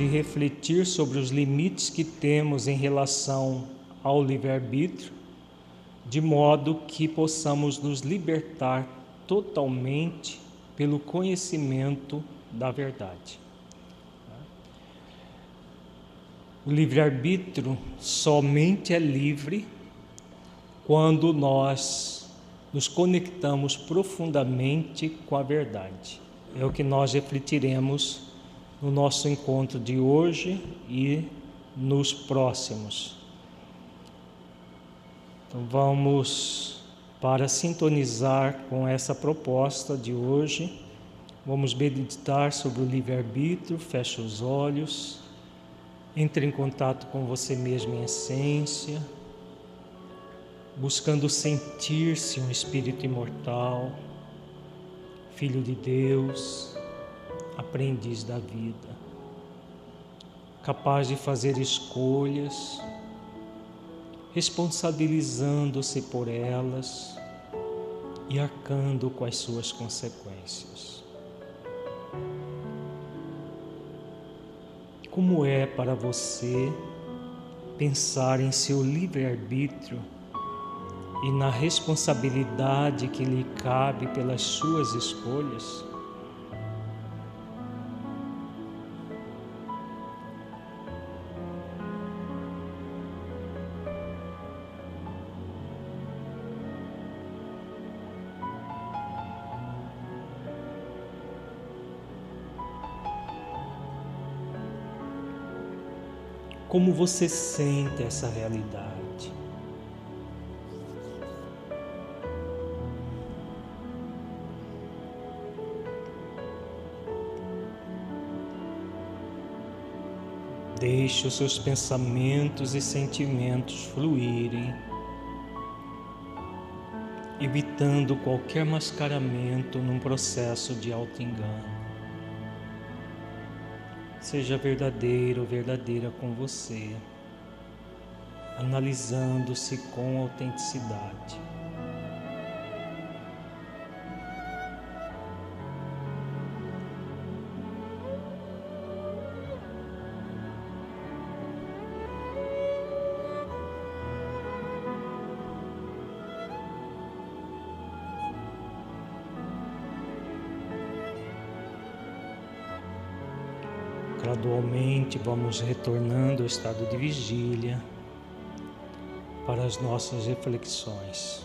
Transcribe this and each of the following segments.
de refletir sobre os limites que temos em relação ao livre-arbítrio, de modo que possamos nos libertar totalmente pelo conhecimento da verdade. O livre-arbítrio somente é livre quando nós nos conectamos profundamente com a verdade. É o que nós refletiremos no nosso encontro de hoje e nos próximos. Então vamos para sintonizar com essa proposta de hoje. Vamos meditar sobre o livre-arbítrio, feche os olhos, entre em contato com você mesmo em essência, buscando sentir-se um espírito imortal, filho de Deus, aprendiz da vida, capaz de fazer escolhas, responsabilizando-se por elas e arcando com as suas consequências. Como é para você pensar em seu livre-arbítrio e na responsabilidade que lhe cabe pelas suas escolhas? Como você sente essa realidade? Deixe os seus pensamentos e sentimentos fluírem, evitando qualquer mascaramento num processo de auto-engano. Seja verdadeiro ou verdadeira com você, analisando-se com autenticidade. Vamos retornando ao estado de vigília para as nossas reflexões.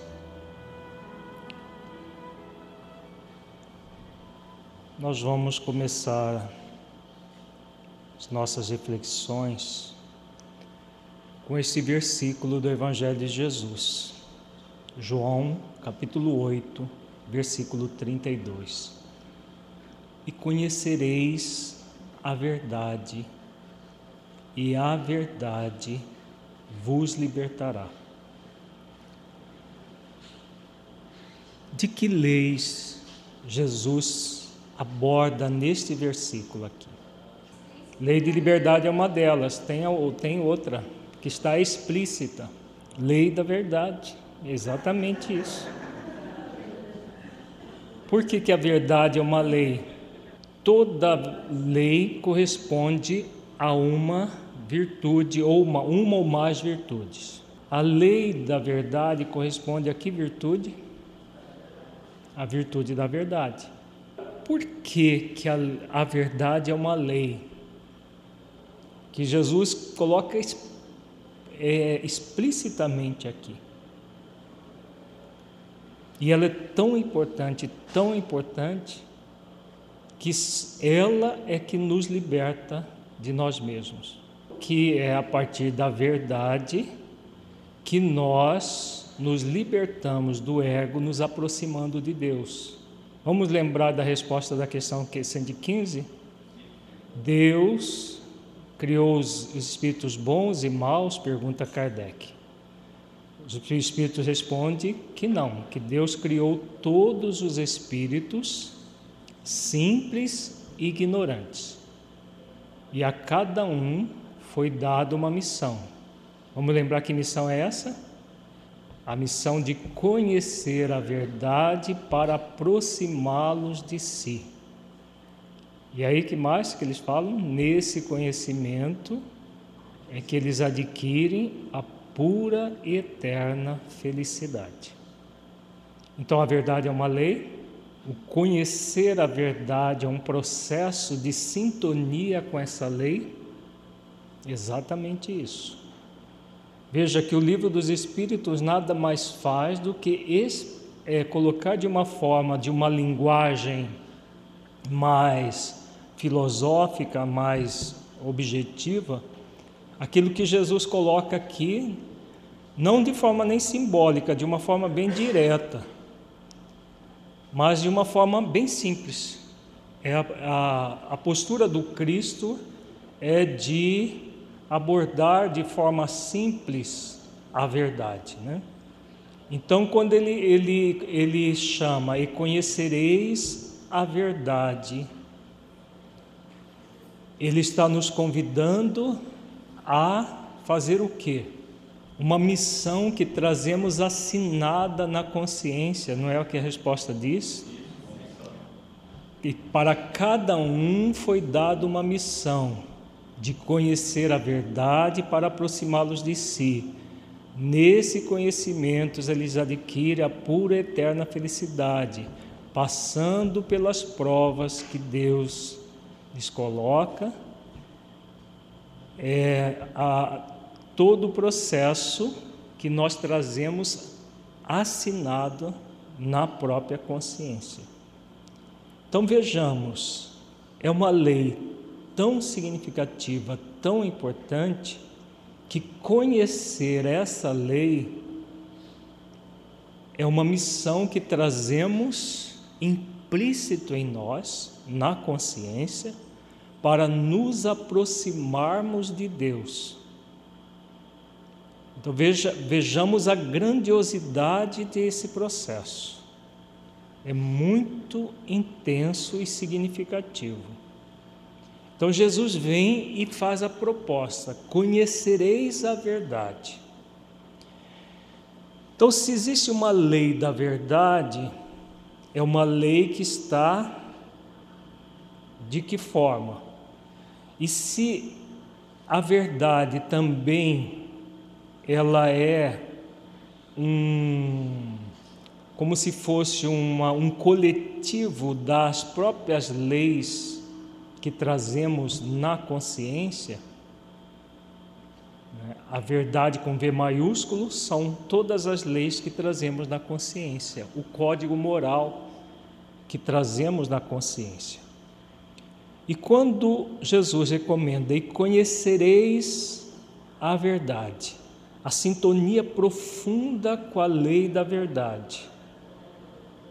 Nós vamos começar as nossas reflexões com esse versículo do Evangelho de Jesus, João capítulo 8, versículo 32. E conhecereis a verdade, e a verdade vos libertará. De que leis Jesus aborda neste versículo aqui? Lei de liberdade é uma delas, tem, tem outra que está explícita. Lei da verdade, exatamente isso. Por que, que a verdade é uma lei? toda lei corresponde a uma virtude ou uma, uma ou mais virtudes. A lei da verdade corresponde a que virtude? A virtude da verdade. Por que, que a, a verdade é uma lei? Que Jesus coloca é, explicitamente aqui. E ela é tão importante, tão importante, que ela é que nos liberta de nós mesmos, que é a partir da verdade que nós nos libertamos do ego, nos aproximando de Deus. Vamos lembrar da resposta da questão 115? Deus criou os espíritos bons e maus? Pergunta Kardec. O Espírito responde que não, que Deus criou todos os espíritos simples e ignorantes. E a cada um foi dada uma missão. Vamos lembrar que missão é essa? A missão de conhecer a verdade para aproximá-los de si. E aí que mais que eles falam? Nesse conhecimento é que eles adquirem a pura e eterna felicidade. Então a verdade é uma lei, o conhecer a verdade é um processo de sintonia com essa lei. Exatamente isso. Veja que o livro dos Espíritos nada mais faz do que é, colocar de uma forma, de uma linguagem mais filosófica, mais objetiva, aquilo que Jesus coloca aqui, não de forma nem simbólica, de uma forma bem direta mas de uma forma bem simples. É a, a, a postura do Cristo é de abordar de forma simples a verdade, né? Então, quando ele, ele, ele chama e conhecereis a verdade, ele está nos convidando a fazer o quê? uma missão que trazemos assinada na consciência, não é o que a resposta diz? E para cada um foi dada uma missão de conhecer a verdade para aproximá-los de si. Nesse conhecimento eles adquirem a pura e eterna felicidade, passando pelas provas que Deus lhes coloca. É, a, todo o processo que nós trazemos assinado na própria consciência. Então vejamos, é uma lei tão significativa, tão importante, que conhecer essa lei é uma missão que trazemos implícito em nós, na consciência, para nos aproximarmos de Deus então veja, vejamos a grandiosidade desse processo. É muito intenso e significativo. Então Jesus vem e faz a proposta: conhecereis a verdade. Então, se existe uma lei da verdade, é uma lei que está de que forma? E se a verdade também ela é um, como se fosse uma, um coletivo das próprias leis que trazemos na consciência. Né? A verdade com V maiúsculo são todas as leis que trazemos na consciência, o código moral que trazemos na consciência. E quando Jesus recomenda, e conhecereis a verdade, a sintonia profunda com a lei da verdade,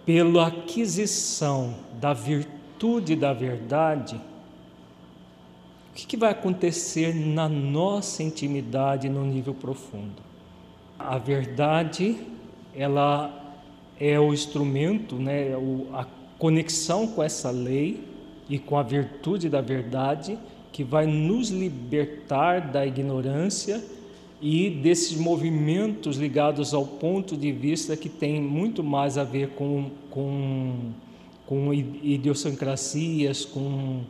pela aquisição da virtude da verdade, o que, que vai acontecer na nossa intimidade no nível profundo? A verdade, ela é o instrumento, né, a conexão com essa lei e com a virtude da verdade que vai nos libertar da ignorância e desses movimentos ligados ao ponto de vista que tem muito mais a ver com, com, com idiosincrasias, com,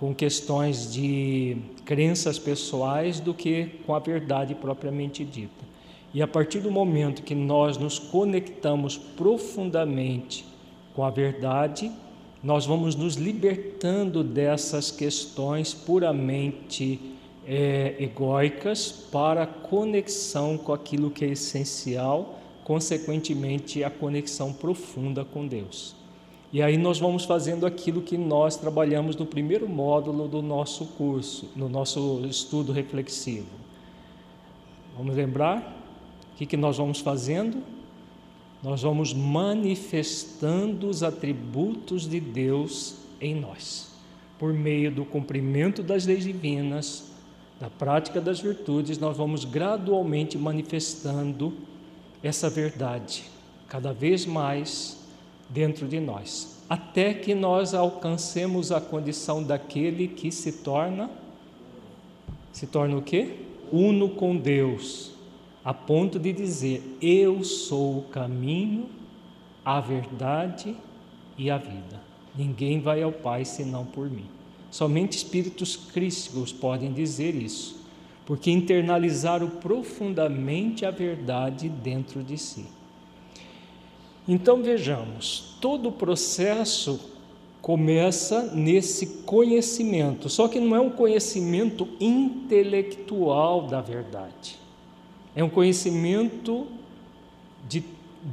com questões de crenças pessoais do que com a verdade propriamente dita. E a partir do momento que nós nos conectamos profundamente com a verdade, nós vamos nos libertando dessas questões puramente é, egóicas para conexão com aquilo que é essencial, consequentemente a conexão profunda com Deus. E aí nós vamos fazendo aquilo que nós trabalhamos no primeiro módulo do nosso curso, no nosso estudo reflexivo. Vamos lembrar o que, que nós vamos fazendo? Nós vamos manifestando os atributos de Deus em nós, por meio do cumprimento das leis divinas, da prática das virtudes, nós vamos gradualmente manifestando essa verdade cada vez mais dentro de nós, até que nós alcancemos a condição daquele que se torna se torna o quê? Uno com Deus, a ponto de dizer: eu sou o caminho, a verdade e a vida. Ninguém vai ao Pai senão por mim. Somente espíritos crísticos podem dizer isso, porque internalizaram profundamente a verdade dentro de si. Então vejamos, todo o processo começa nesse conhecimento, só que não é um conhecimento intelectual da verdade, é um conhecimento de,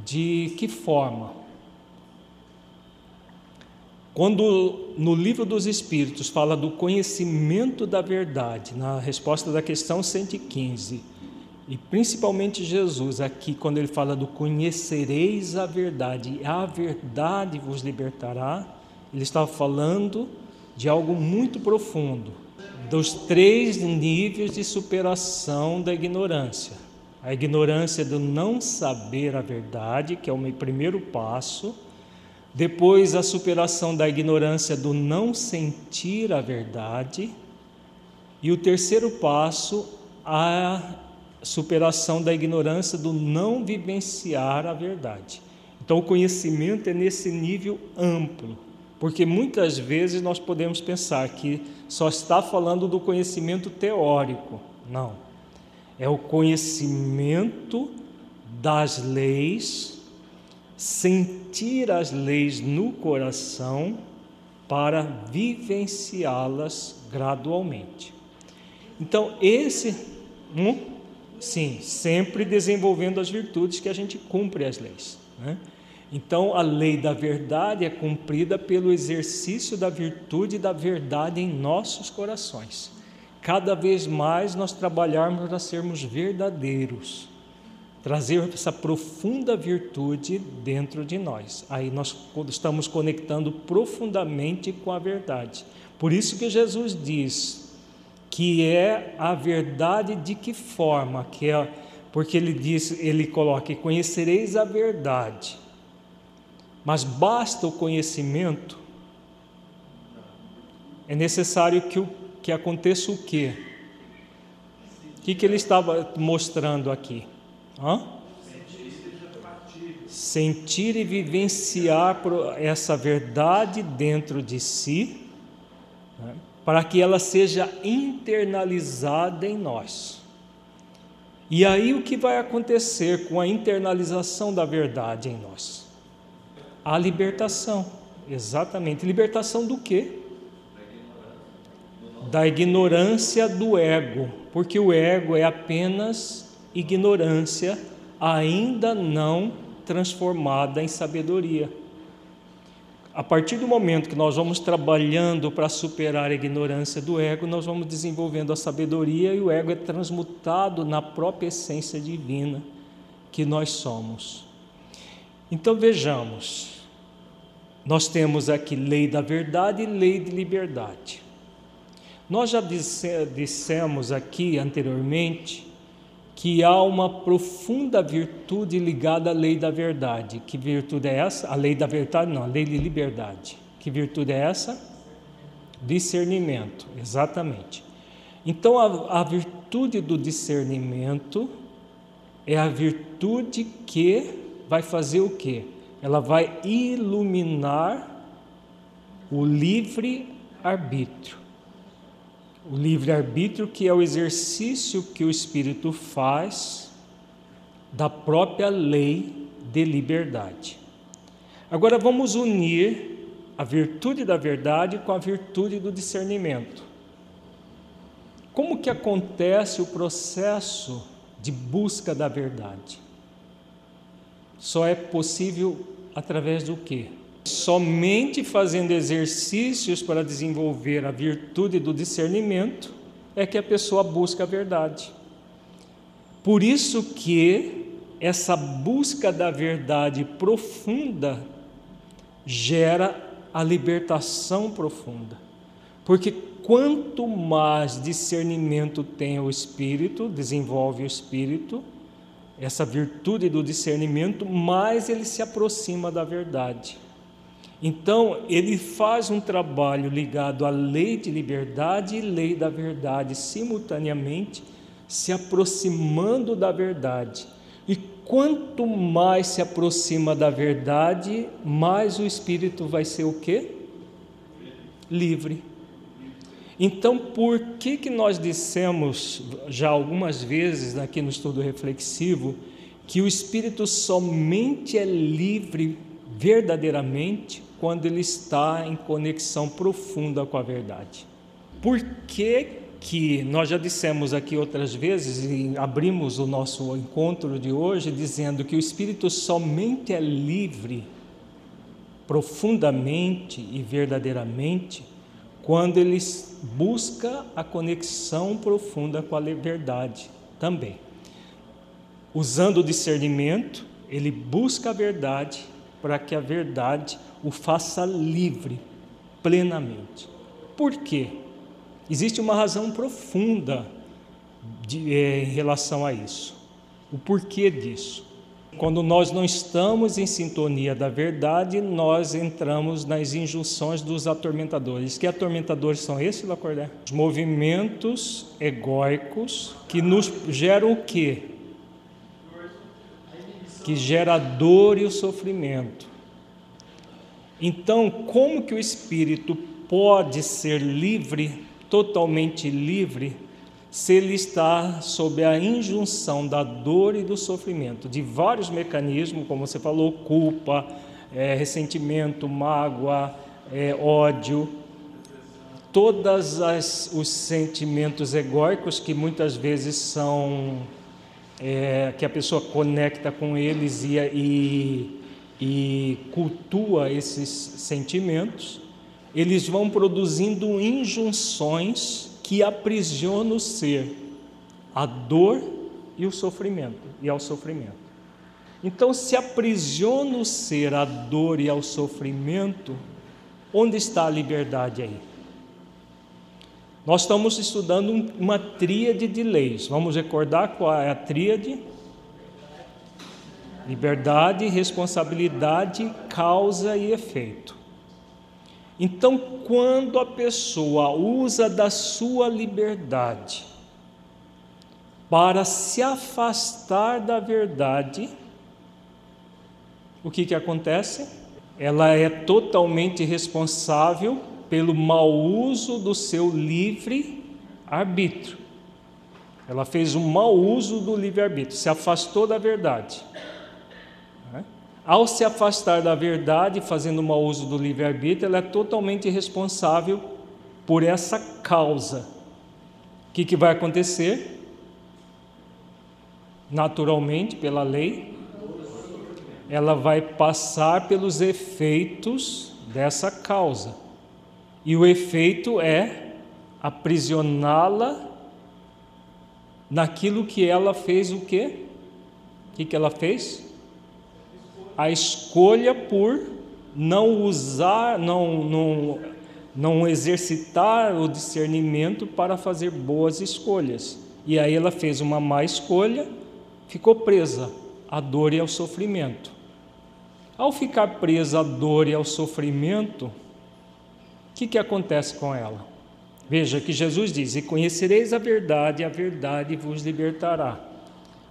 de que forma? Quando no livro dos Espíritos fala do conhecimento da verdade, na resposta da questão 115, e principalmente Jesus aqui, quando ele fala do conhecereis a verdade, a verdade vos libertará, ele estava falando de algo muito profundo, dos três níveis de superação da ignorância. A ignorância do não saber a verdade, que é o primeiro passo, depois a superação da ignorância do não sentir a verdade, e o terceiro passo, a superação da ignorância do não vivenciar a verdade. Então, o conhecimento é nesse nível amplo. Porque muitas vezes nós podemos pensar que só está falando do conhecimento teórico. Não. É o conhecimento das leis, sentir as leis no coração para vivenciá-las gradualmente. Então, esse, um, sim, sempre desenvolvendo as virtudes que a gente cumpre as leis. Né? Então, a lei da verdade é cumprida pelo exercício da virtude da verdade em nossos corações. Cada vez mais nós trabalharmos para sermos verdadeiros, trazer essa profunda virtude dentro de nós. Aí nós estamos conectando profundamente com a verdade. Por isso que Jesus diz que é a verdade de que forma, que é porque ele diz, ele coloca: "Conhecereis a verdade" Mas basta o conhecimento, é necessário que, o, que aconteça o quê? O que, que ele estava mostrando aqui? Hã? Sentir e vivenciar essa verdade dentro de si, né, para que ela seja internalizada em nós. E aí o que vai acontecer com a internalização da verdade em nós? A libertação, exatamente. Libertação do quê? Da ignorância do ego, porque o ego é apenas ignorância ainda não transformada em sabedoria. A partir do momento que nós vamos trabalhando para superar a ignorância do ego, nós vamos desenvolvendo a sabedoria e o ego é transmutado na própria essência divina que nós somos. Então vejamos, nós temos aqui lei da verdade e lei de liberdade. Nós já disse, dissemos aqui anteriormente que há uma profunda virtude ligada à lei da verdade. Que virtude é essa? A lei da verdade, não, a lei de liberdade. Que virtude é essa? Discernimento, exatamente. Então, a, a virtude do discernimento é a virtude que vai fazer o quê? ela vai iluminar o livre arbítrio. O livre arbítrio que é o exercício que o espírito faz da própria lei de liberdade. Agora vamos unir a virtude da verdade com a virtude do discernimento. Como que acontece o processo de busca da verdade? só é possível através do quê? Somente fazendo exercícios para desenvolver a virtude do discernimento é que a pessoa busca a verdade. Por isso que essa busca da verdade profunda gera a libertação profunda. Porque quanto mais discernimento tem o espírito, desenvolve o espírito, essa virtude do discernimento, mais ele se aproxima da verdade. Então, ele faz um trabalho ligado à lei de liberdade e lei da verdade, simultaneamente, se aproximando da verdade. E quanto mais se aproxima da verdade, mais o espírito vai ser o quê? Livre. Então, por que, que nós dissemos já algumas vezes aqui no estudo reflexivo que o espírito somente é livre verdadeiramente quando ele está em conexão profunda com a verdade? Por que, que nós já dissemos aqui outras vezes e abrimos o nosso encontro de hoje dizendo que o espírito somente é livre profundamente e verdadeiramente quando ele busca a conexão profunda com a verdade também. Usando o discernimento, ele busca a verdade para que a verdade o faça livre plenamente. Por quê? Existe uma razão profunda de, é, em relação a isso. O porquê disso? Quando nós não estamos em sintonia da verdade, nós entramos nas injunções dos atormentadores. Que atormentadores são esses, Lacordé? Os movimentos egóicos que nos geram o quê? Que gera a dor e o sofrimento. Então, como que o espírito pode ser livre, totalmente livre, se ele está sob a injunção da dor e do sofrimento, de vários mecanismos, como você falou, culpa, é, ressentimento, mágoa, é, ódio, todos os sentimentos egóicos que muitas vezes são é, que a pessoa conecta com eles e, e, e cultua esses sentimentos, eles vão produzindo injunções que aprisiona o ser a dor e o sofrimento e ao sofrimento. Então, se aprisiona o ser a dor e ao sofrimento, onde está a liberdade aí? Nós estamos estudando uma tríade de leis. Vamos recordar qual é a tríade? Liberdade, responsabilidade, causa e efeito. Então, quando a pessoa usa da sua liberdade para se afastar da verdade, o que, que acontece? Ela é totalmente responsável pelo mau uso do seu livre arbítrio. Ela fez um mau uso do livre arbítrio, se afastou da verdade. Ao se afastar da verdade, fazendo mau uso do livre-arbítrio, ela é totalmente responsável por essa causa. O que, que vai acontecer? Naturalmente, pela lei, ela vai passar pelos efeitos dessa causa. E o efeito é aprisioná-la naquilo que ela fez o quê? O que, que ela fez? a escolha por não usar, não, não, não exercitar o discernimento para fazer boas escolhas. E aí ela fez uma má escolha, ficou presa à dor e ao sofrimento. Ao ficar presa à dor e ao sofrimento, que, que acontece com ela? Veja que Jesus diz: E conhecereis a verdade, e a verdade vos libertará.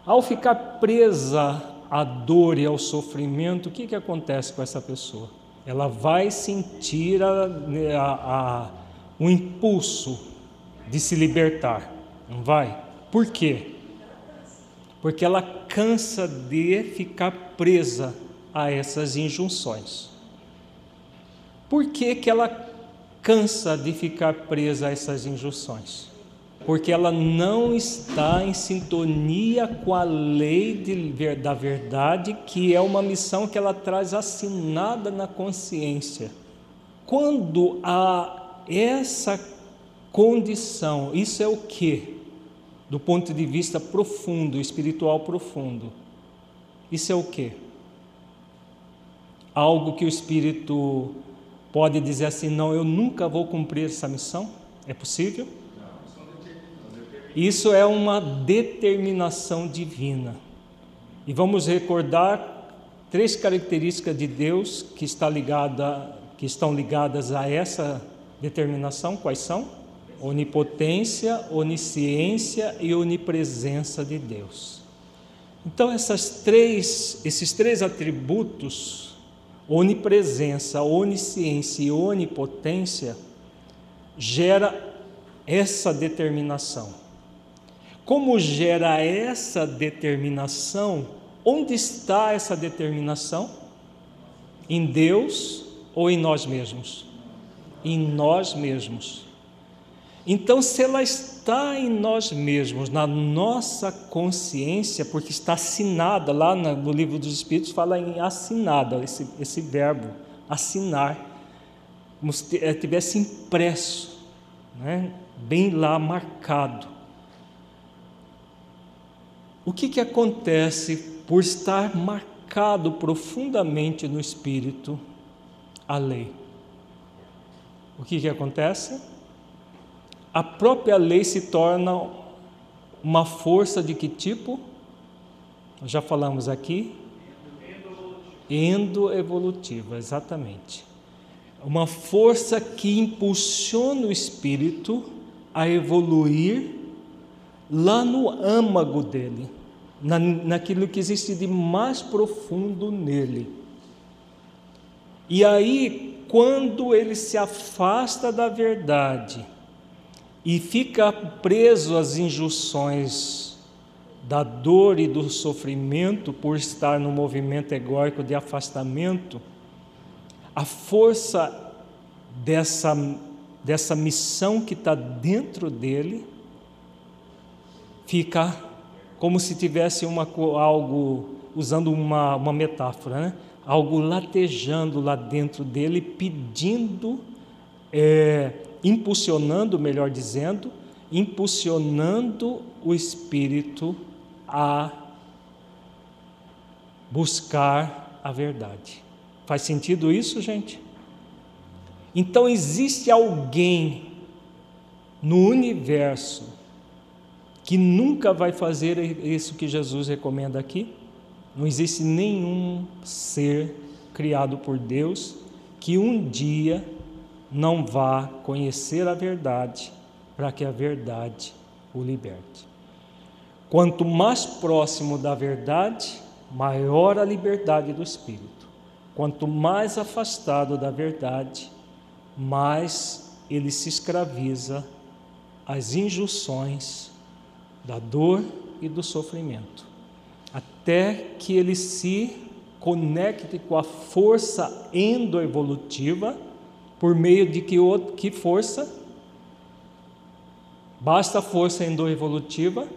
Ao ficar presa à dor e ao sofrimento, o que, que acontece com essa pessoa? Ela vai sentir a, a, a, o impulso de se libertar, não vai? Por quê? Porque ela cansa de ficar presa a essas injunções. Por que, que ela cansa de ficar presa a essas injunções? porque ela não está em sintonia com a lei de, da verdade, que é uma missão que ela traz assinada na consciência. Quando há essa condição, isso é o que? Do ponto de vista profundo, espiritual profundo. Isso é o que? Algo que o espírito pode dizer assim: não, eu nunca vou cumprir essa missão? É possível? Isso é uma determinação divina. E vamos recordar três características de Deus que, está ligada, que estão ligadas a essa determinação. Quais são? Onipotência, onisciência e onipresença de Deus. Então essas três, esses três atributos, onipresença, onisciência e onipotência, gera essa determinação. Como gera essa determinação? Onde está essa determinação? Em Deus ou em nós mesmos? Em nós mesmos. Então, se ela está em nós mesmos, na nossa consciência, porque está assinada, lá no livro dos Espíritos fala em assinada, esse, esse verbo, assinar, como se eh, tivesse impresso, né? bem lá marcado. O que, que acontece por estar marcado profundamente no espírito a lei? O que, que acontece? A própria lei se torna uma força de que tipo? Já falamos aqui. Endoevolutiva, exatamente. Uma força que impulsiona o espírito a evoluir lá no âmago dele, na, naquilo que existe de mais profundo nele. E aí, quando ele se afasta da verdade e fica preso às injunções da dor e do sofrimento por estar no movimento egóico de afastamento, a força dessa dessa missão que está dentro dele, fica como se tivesse uma, algo, usando uma, uma metáfora, né? algo latejando lá dentro dele, pedindo, é, impulsionando, melhor dizendo, impulsionando o espírito a buscar a verdade. Faz sentido isso, gente? Então existe alguém no universo que nunca vai fazer isso que Jesus recomenda aqui? Não existe nenhum ser criado por Deus que um dia não vá conhecer a verdade para que a verdade o liberte. Quanto mais próximo da verdade, maior a liberdade do espírito. Quanto mais afastado da verdade, mais ele se escraviza às injunções da dor e do sofrimento, até que ele se conecte com a força endoevolutiva, por meio de que, que força? Basta a força endoevolutiva.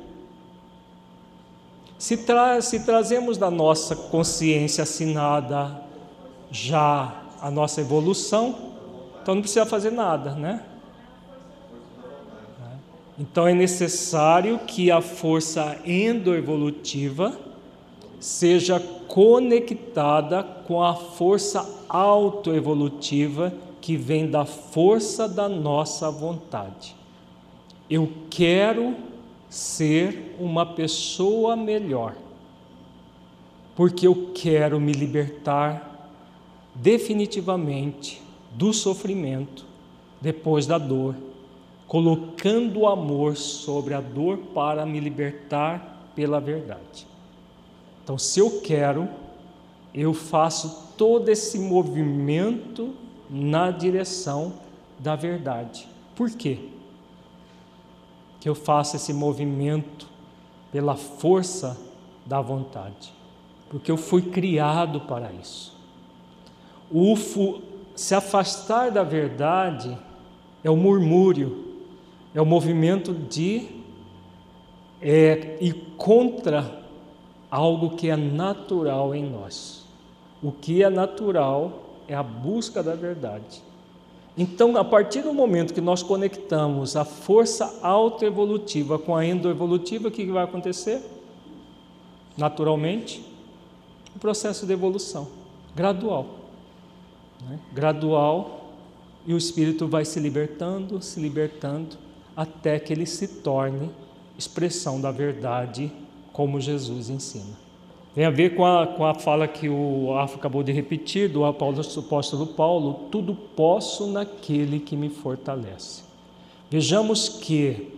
Se, tra se trazemos da nossa consciência assinada já a nossa evolução, então não precisa fazer nada, né? Então é necessário que a força endoevolutiva seja conectada com a força autoevolutiva que vem da força da nossa vontade. Eu quero ser uma pessoa melhor, porque eu quero me libertar definitivamente do sofrimento, depois da dor, colocando o amor sobre a dor para me libertar pela verdade. Então, se eu quero, eu faço todo esse movimento na direção da verdade. Por quê? Que eu faço esse movimento pela força da vontade, porque eu fui criado para isso. O, se afastar da verdade é o murmúrio, é o movimento de é, ir contra algo que é natural em nós. O que é natural é a busca da verdade. Então, a partir do momento que nós conectamos a força autoevolutiva com a endoevolutiva, o que vai acontecer? Naturalmente, o processo de evolução gradual né? gradual, e o espírito vai se libertando, se libertando, até que ele se torne expressão da verdade, como Jesus ensina. Tem a ver com a, com a fala que o Afro acabou de repetir, do apóstolo Paulo: tudo posso naquele que me fortalece. Vejamos que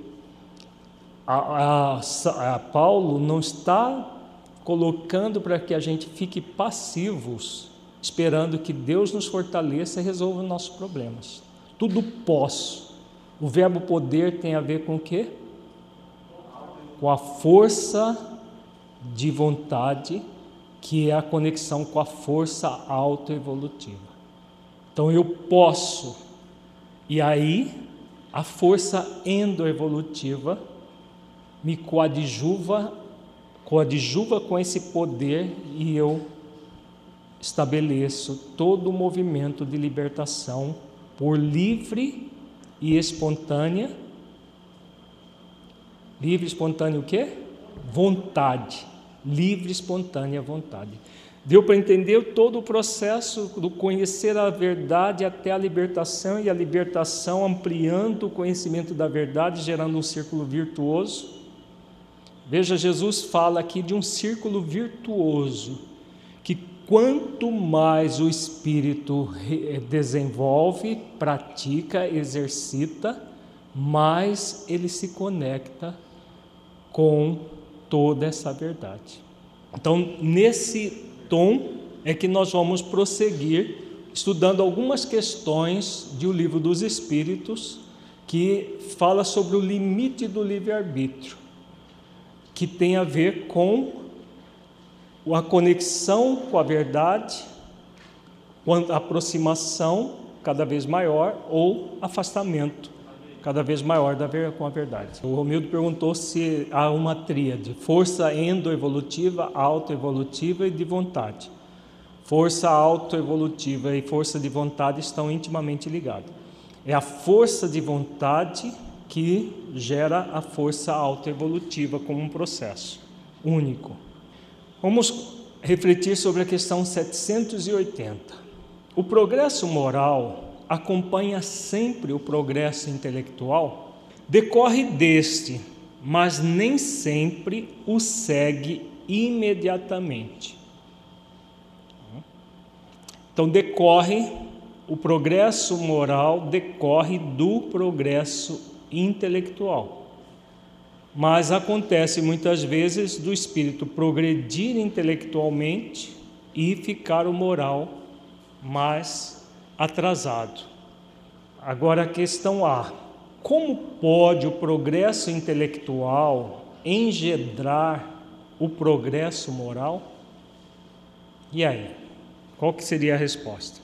a, a, a Paulo não está colocando para que a gente fique passivos esperando que Deus nos fortaleça e resolva os nossos problemas. Tudo posso. O verbo poder tem a ver com o quê? Com a força de vontade, que é a conexão com a força autoevolutiva. Então eu posso, e aí a força endoevolutiva me coadjuva, coadjuva com esse poder e eu estabeleço todo o movimento de libertação por livre e espontânea. Livre espontânea o quê? Vontade. Livre espontânea vontade. Deu para entender todo o processo do conhecer a verdade até a libertação e a libertação ampliando o conhecimento da verdade, gerando um círculo virtuoso. Veja, Jesus fala aqui de um círculo virtuoso, que quanto mais o espírito eh, desenvolve, pratica, exercita, mais ele se conecta com toda essa verdade. Então, nesse tom é que nós vamos prosseguir estudando algumas questões de O Livro dos Espíritos, que fala sobre o limite do livre-arbítrio, que tem a ver com a conexão com a verdade, a aproximação cada vez maior ou afastamento cada vez maior da, com a verdade. O Romildo perguntou se há uma tríade: força endoevolutiva, autoevolutiva e de vontade. Força autoevolutiva e força de vontade estão intimamente ligadas. É a força de vontade que gera a força autoevolutiva como um processo único. Vamos refletir sobre a questão 780. O progresso moral acompanha sempre o progresso intelectual, decorre deste, mas nem sempre o segue imediatamente. Então, decorre, o progresso moral decorre do progresso intelectual. Mas acontece muitas vezes do espírito progredir intelectualmente e ficar o moral mais atrasado. Agora a questão A: como pode o progresso intelectual engendrar o progresso moral? E aí? Qual que seria a resposta?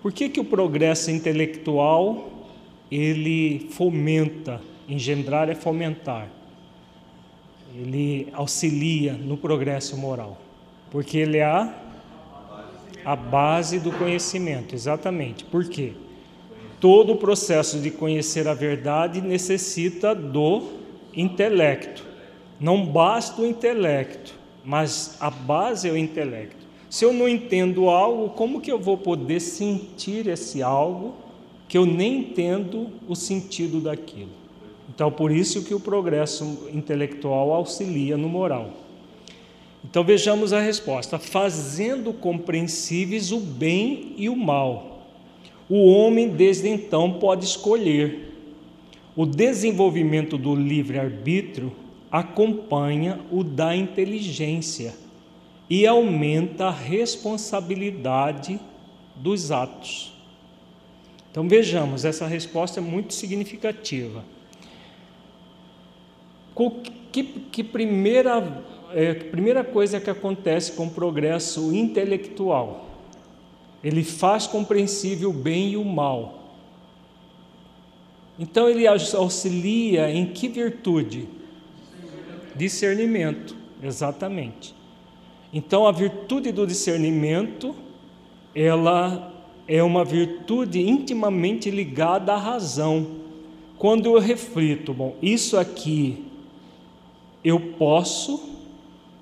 Por que, que o progresso intelectual ele fomenta, engendrar é fomentar, ele auxilia no progresso moral? Porque ele é a a base do conhecimento, exatamente. Por quê? Todo o processo de conhecer a verdade necessita do intelecto. Não basta o intelecto, mas a base é o intelecto. Se eu não entendo algo, como que eu vou poder sentir esse algo que eu nem entendo o sentido daquilo? Então, por isso que o progresso intelectual auxilia no moral. Então vejamos a resposta: fazendo compreensíveis o bem e o mal. O homem desde então pode escolher. O desenvolvimento do livre-arbítrio acompanha o da inteligência e aumenta a responsabilidade dos atos. Então vejamos, essa resposta é muito significativa. Que, que primeira é, a primeira coisa que acontece com o progresso intelectual, ele faz compreensível o bem e o mal. Então ele auxilia em que virtude? Discernimento, exatamente. Então a virtude do discernimento, ela é uma virtude intimamente ligada à razão. Quando eu reflito, bom, isso aqui eu posso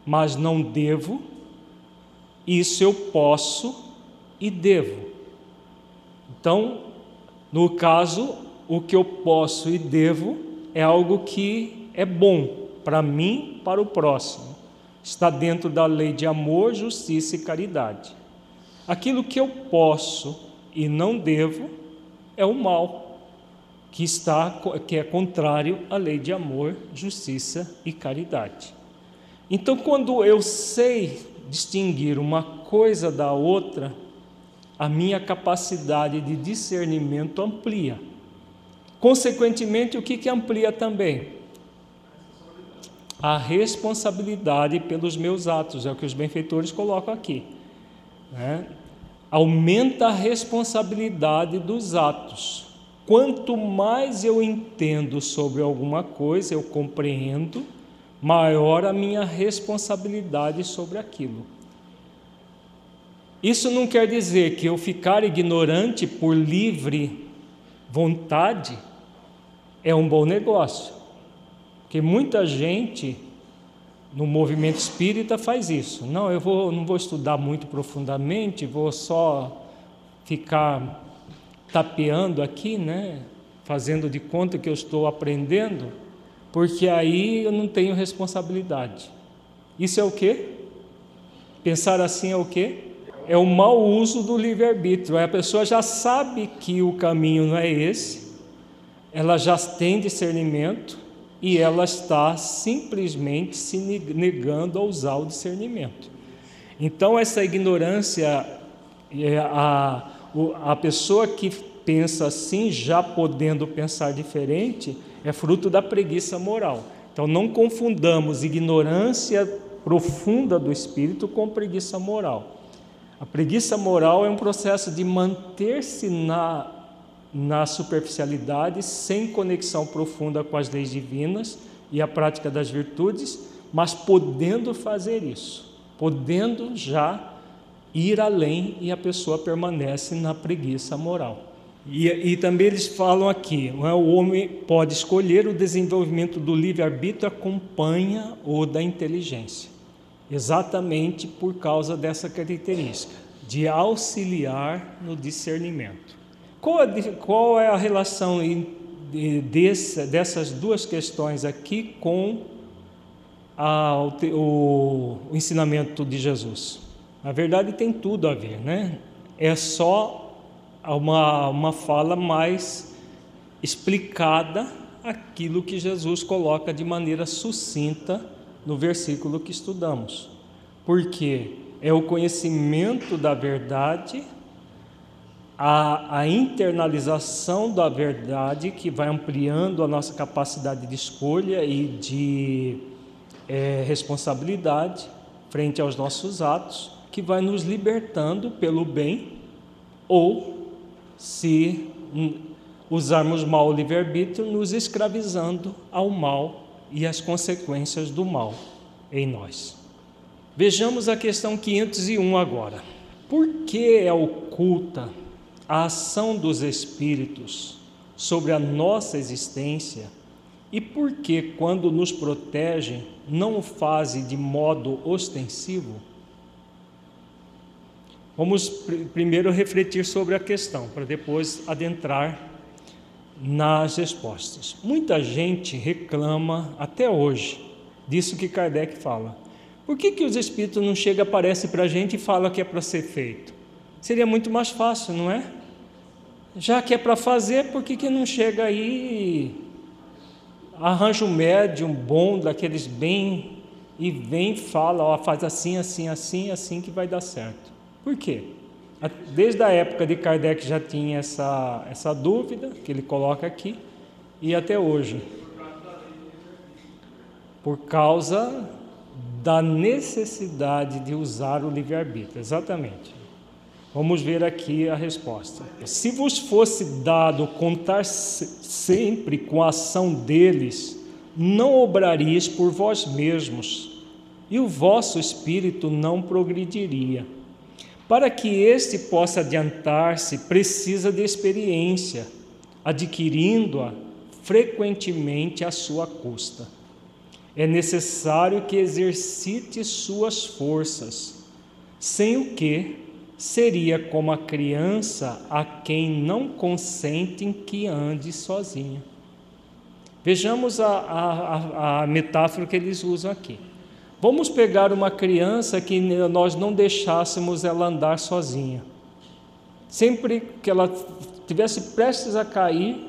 mas não devo, isso eu posso e devo. Então, no caso, o que eu posso e devo é algo que é bom para mim, para o próximo. Está dentro da lei de amor, justiça e caridade. Aquilo que eu posso e não devo é o mal, que está que é contrário à lei de amor, justiça e caridade. Então, quando eu sei distinguir uma coisa da outra, a minha capacidade de discernimento amplia. Consequentemente, o que, que amplia também? A responsabilidade pelos meus atos, é o que os benfeitores colocam aqui. Né? Aumenta a responsabilidade dos atos. Quanto mais eu entendo sobre alguma coisa, eu compreendo, maior a minha responsabilidade sobre aquilo. Isso não quer dizer que eu ficar ignorante por livre vontade é um bom negócio. Porque muita gente no movimento espírita faz isso. Não, eu vou, não vou estudar muito profundamente, vou só ficar tapeando aqui, né? Fazendo de conta que eu estou aprendendo, porque aí eu não tenho responsabilidade. Isso é o quê? Pensar assim é o quê? é o mau uso do livre-arbítrio. A pessoa já sabe que o caminho não é esse, ela já tem discernimento e ela está simplesmente se negando a usar o discernimento. Então, essa ignorância, é a, a pessoa que pensa assim, já podendo pensar diferente, é fruto da preguiça moral. Então, não confundamos ignorância profunda do espírito com preguiça moral. A preguiça moral é um processo de manter-se na, na superficialidade, sem conexão profunda com as leis divinas e a prática das virtudes, mas podendo fazer isso, podendo já ir além e a pessoa permanece na preguiça moral. E, e também eles falam aqui: é? o homem pode escolher o desenvolvimento do livre-arbítrio, acompanha o da inteligência exatamente por causa dessa característica, de auxiliar no discernimento. Qual a, qual é a relação desse, dessas duas questões aqui com a, o, o ensinamento de Jesus? Na verdade, tem tudo a ver, né? É só uma, uma fala mais explicada aquilo que Jesus coloca de maneira sucinta no versículo que estudamos. Porque é o conhecimento da verdade, a, a internalização da verdade que vai ampliando a nossa capacidade de escolha e de é, responsabilidade frente aos nossos atos, que vai nos libertando pelo bem ou, se usarmos mal o livre-arbítrio, nos escravizando ao mal e as consequências do mal em nós. Vejamos a questão 501 agora. Por que é oculta a ação dos espíritos sobre a nossa existência e por que, quando nos protegem, não o fazem de modo ostensivo? Vamos pr primeiro refletir sobre a questão, para depois adentrar nas respostas. Muita gente reclama até hoje disso que Kardec fala. Por que, que os espíritos não chegam, aparecem para a gente e falam que é para ser feito? Seria muito mais fácil, não é? Já que é para fazer, por que, que não chega aí arranja um médium bom, daqueles bem, e vem fala, ó, faz assim, assim, assim, assim que vai dar certo. Por quê? Desde a época de Kardec já tinha essa, essa dúvida, que ele coloca aqui, e até hoje. Por causa da necessidade de usar o livre-arbítrio, exatamente. Vamos ver aqui a resposta. Se vos fosse dado contar sempre com a ação deles, não obrarias por vós mesmos, e o vosso espírito não progrediria. Para que este possa adiantar-se, precisa de experiência, adquirindo-a frequentemente à sua custa. É necessário que exercite suas forças, sem o que seria como a criança a quem não consentem que ande sozinha. Vejamos a, a, a metáfora que eles usam aqui. Vamos pegar uma criança que nós não deixássemos ela andar sozinha. Sempre que ela tivesse prestes a cair,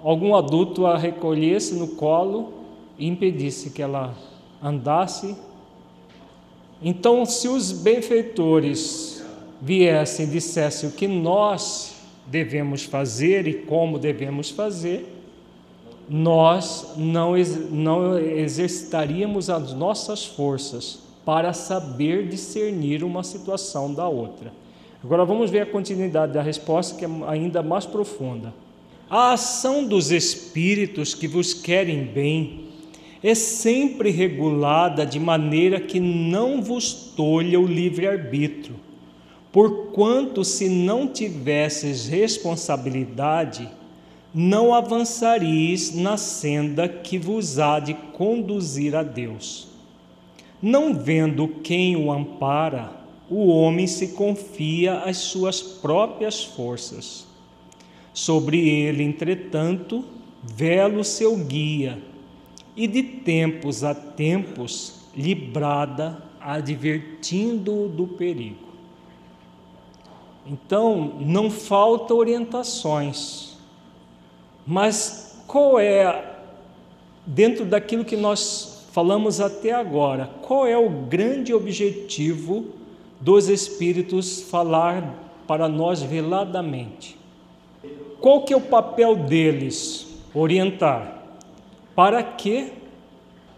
algum adulto a recolhesse no colo e impedisse que ela andasse. Então, se os benfeitores viessem e dissessem o que nós devemos fazer e como devemos fazer, nós não, não exercitaríamos as nossas forças para saber discernir uma situação da outra. Agora vamos ver a continuidade da resposta, que é ainda mais profunda. A ação dos espíritos que vos querem bem é sempre regulada de maneira que não vos tolha o livre-arbítrio, porquanto, se não tivesses responsabilidade, não avançareis na senda que vos há de conduzir a Deus. Não vendo quem o ampara, o homem se confia às suas próprias forças. Sobre ele, entretanto, vela o seu guia, e de tempos a tempos lhe brada, advertindo-o do perigo. Então, não falta orientações mas qual é, dentro daquilo que nós falamos até agora, qual é o grande objetivo dos Espíritos falar para nós veladamente? Qual que é o papel deles? Orientar. Para quê?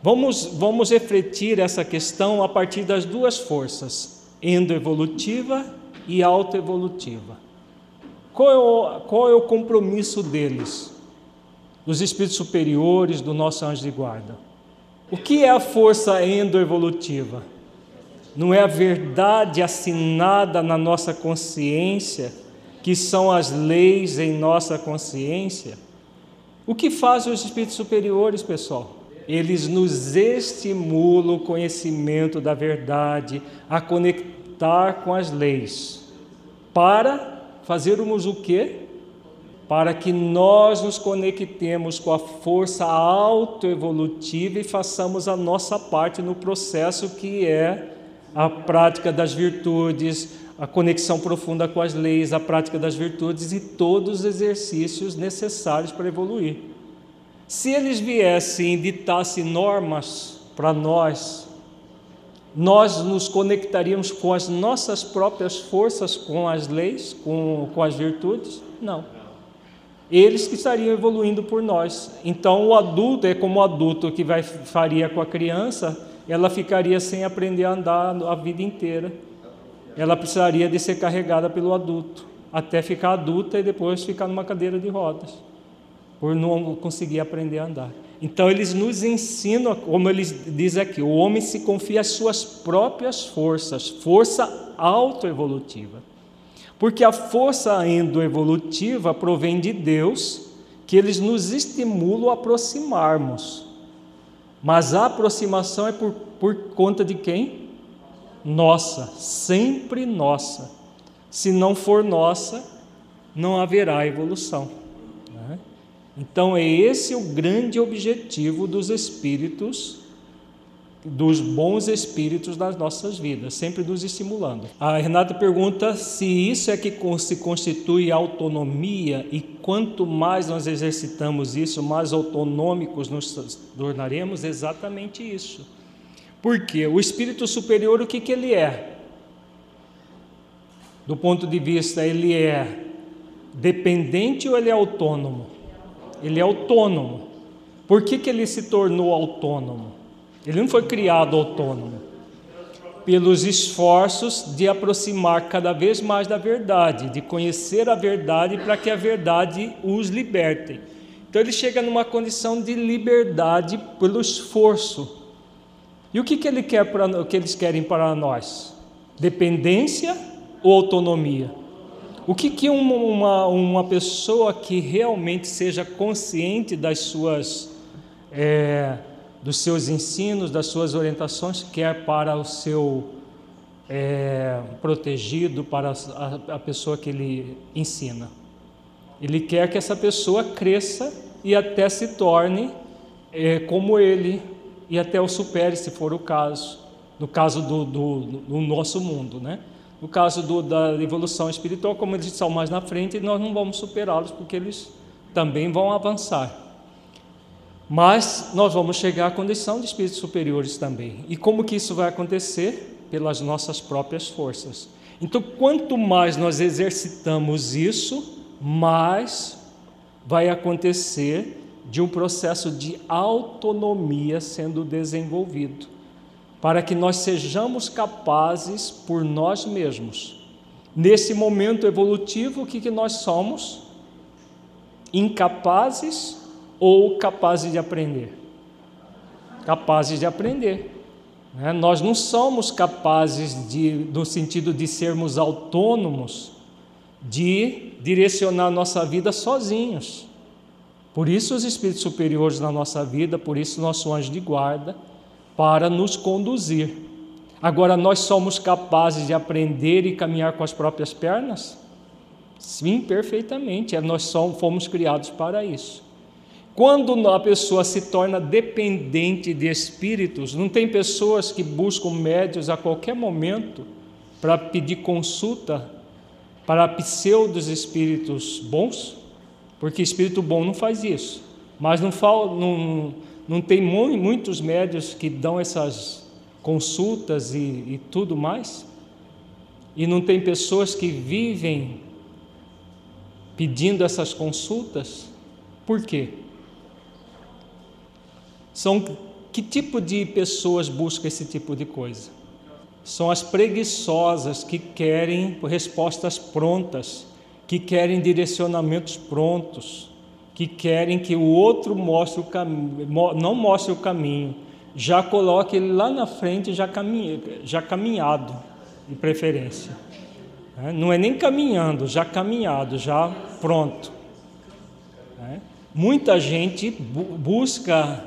Vamos, vamos refletir essa questão a partir das duas forças, endoevolutiva e autoevolutiva. Qual é qual é o compromisso deles? Dos espíritos superiores, do nosso anjo de guarda. O que é a força endoevolutiva? Não é a verdade assinada na nossa consciência, que são as leis em nossa consciência? O que fazem os espíritos superiores, pessoal? Eles nos estimulam o conhecimento da verdade, a conectar com as leis, para fazermos o quê? Para que nós nos conectemos com a força autoevolutiva e façamos a nossa parte no processo que é a prática das virtudes, a conexão profunda com as leis, a prática das virtudes e todos os exercícios necessários para evoluir. Se eles viessem e ditassem normas para nós, nós nos conectaríamos com as nossas próprias forças, com as leis, com, com as virtudes? Não eles que estariam evoluindo por nós. Então, o adulto é como o adulto que vai, faria com a criança, ela ficaria sem aprender a andar a vida inteira. Ela precisaria de ser carregada pelo adulto, até ficar adulta e depois ficar numa cadeira de rodas, por não conseguir aprender a andar. Então, eles nos ensinam, como eles dizem aqui, o homem se confia às suas próprias forças, força autoevolutiva. Porque a força endoevolutiva provém de Deus, que eles nos estimulam a aproximarmos. Mas a aproximação é por, por conta de quem? Nossa, sempre nossa. Se não for nossa, não haverá evolução. Né? Então, é esse o grande objetivo dos espíritos dos bons espíritos nas nossas vidas, sempre nos estimulando. A Renata pergunta se isso é que se constitui autonomia e quanto mais nós exercitamos isso, mais autonômicos nos tornaremos. Exatamente isso. Porque o espírito superior, o que, que ele é? Do ponto de vista, ele é dependente ou ele é autônomo? Ele é autônomo. Por que, que ele se tornou autônomo? Ele não foi criado autônomo. Pelos esforços de aproximar cada vez mais da verdade, de conhecer a verdade para que a verdade os liberte. Então ele chega numa condição de liberdade pelo esforço. E o que, que ele quer para, o que eles querem para nós? Dependência ou autonomia? O que, que uma, uma, uma pessoa que realmente seja consciente das suas é, dos seus ensinos, das suas orientações, quer para o seu é, protegido, para a, a pessoa que ele ensina. Ele quer que essa pessoa cresça e até se torne é, como ele e até o supere, se for o caso, no caso do, do, do nosso mundo, né? No caso do, da evolução espiritual, como eles estão mais na frente, nós não vamos superá-los porque eles também vão avançar. Mas nós vamos chegar à condição de espíritos superiores também. E como que isso vai acontecer? Pelas nossas próprias forças. Então, quanto mais nós exercitamos isso, mas vai acontecer de um processo de autonomia sendo desenvolvido, para que nós sejamos capazes por nós mesmos. Nesse momento evolutivo, o que, que nós somos? Incapazes ou capazes de aprender? Capazes de aprender. Né? Nós não somos capazes, de, no sentido de sermos autônomos, de direcionar nossa vida sozinhos. Por isso, os espíritos superiores na nossa vida, por isso, nosso anjo de guarda, para nos conduzir. Agora, nós somos capazes de aprender e caminhar com as próprias pernas? Sim, perfeitamente. É, nós fomos criados para isso. Quando a pessoa se torna dependente de espíritos, não tem pessoas que buscam médios a qualquer momento para pedir consulta para pseudos espíritos bons? Porque espírito bom não faz isso. Mas não, não, não tem muitos médios que dão essas consultas e, e tudo mais? E não tem pessoas que vivem pedindo essas consultas? Por quê? São que tipo de pessoas buscam esse tipo de coisa? São as preguiçosas que querem respostas prontas que querem direcionamentos prontos, que querem que o outro mostre o caminho, não mostre o caminho, já coloque ele lá na frente, já, caminha, já caminhado, de preferência. É, não é nem caminhando, já caminhado, já pronto. É, muita gente busca,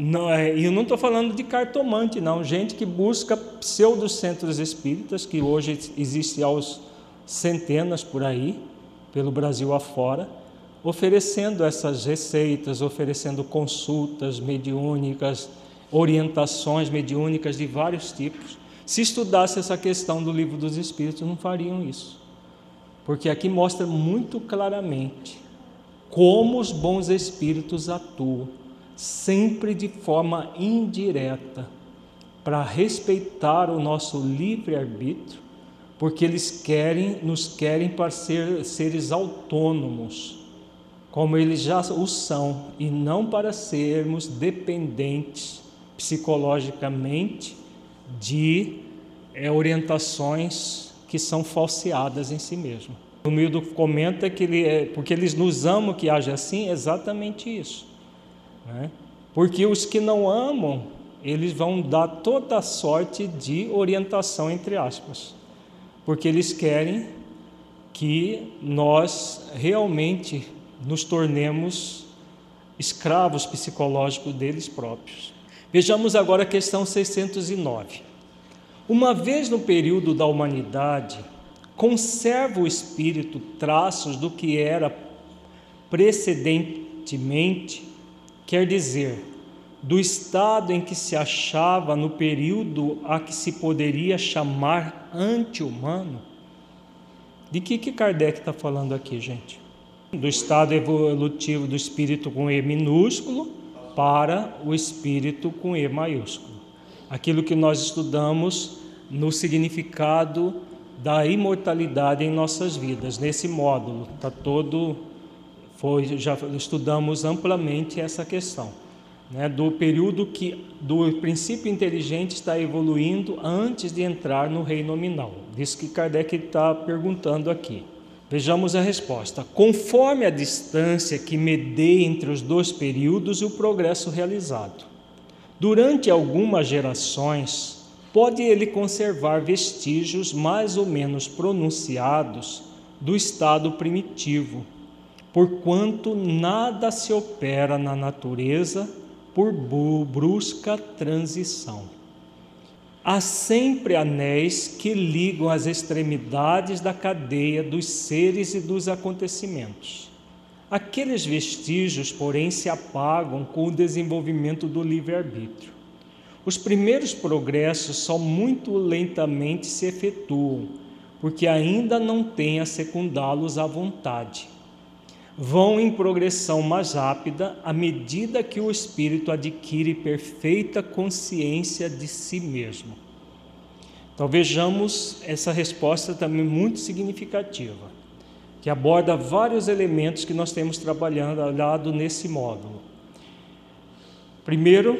não, é, eu não estou falando de cartomante, não, gente que busca pseudocentros espíritas, que hoje existe aos centenas por aí, pelo Brasil afora, oferecendo essas receitas, oferecendo consultas mediúnicas, orientações mediúnicas de vários tipos. Se estudasse essa questão do livro dos Espíritos, não fariam isso. Porque aqui mostra muito claramente como os bons espíritos atuam, sempre de forma indireta, para respeitar o nosso livre-arbítrio porque eles querem, nos querem para ser seres autônomos, como eles já o são, e não para sermos dependentes psicologicamente de é, orientações que são falseadas em si mesmo. O Mildo comenta que ele é, porque eles nos amam que haja assim, é exatamente isso. Né? Porque os que não amam, eles vão dar toda sorte de orientação, entre aspas porque eles querem que nós realmente nos tornemos escravos psicológicos deles próprios. Vejamos agora a questão 609. Uma vez no período da humanidade, conserva o espírito traços do que era precedentemente, quer dizer, do estado em que se achava no período a que se poderia chamar anti-humano? De que, que Kardec está falando aqui, gente? Do estado evolutivo do espírito com E minúsculo para o espírito com E maiúsculo. Aquilo que nós estudamos no significado da imortalidade em nossas vidas, nesse módulo, está todo foi já estudamos amplamente essa questão né, do período que do princípio inteligente está evoluindo antes de entrar no reino nominal. Isso que Kardec está perguntando aqui. Vejamos a resposta. Conforme a distância que medeia entre os dois períodos e o progresso realizado. Durante algumas gerações, pode ele conservar vestígios mais ou menos pronunciados do estado primitivo, porquanto nada se opera na natureza por brusca transição. Há sempre anéis que ligam as extremidades da cadeia dos seres e dos acontecimentos. Aqueles vestígios, porém, se apagam com o desenvolvimento do livre-arbítrio. Os primeiros progressos só muito lentamente se efetuam, porque ainda não têm a secundá-los à vontade vão em progressão mais rápida à medida que o espírito adquire perfeita consciência de si mesmo. Então vejamos essa resposta também muito significativa. que aborda vários elementos que nós temos trabalhado nesse módulo. Primeiro,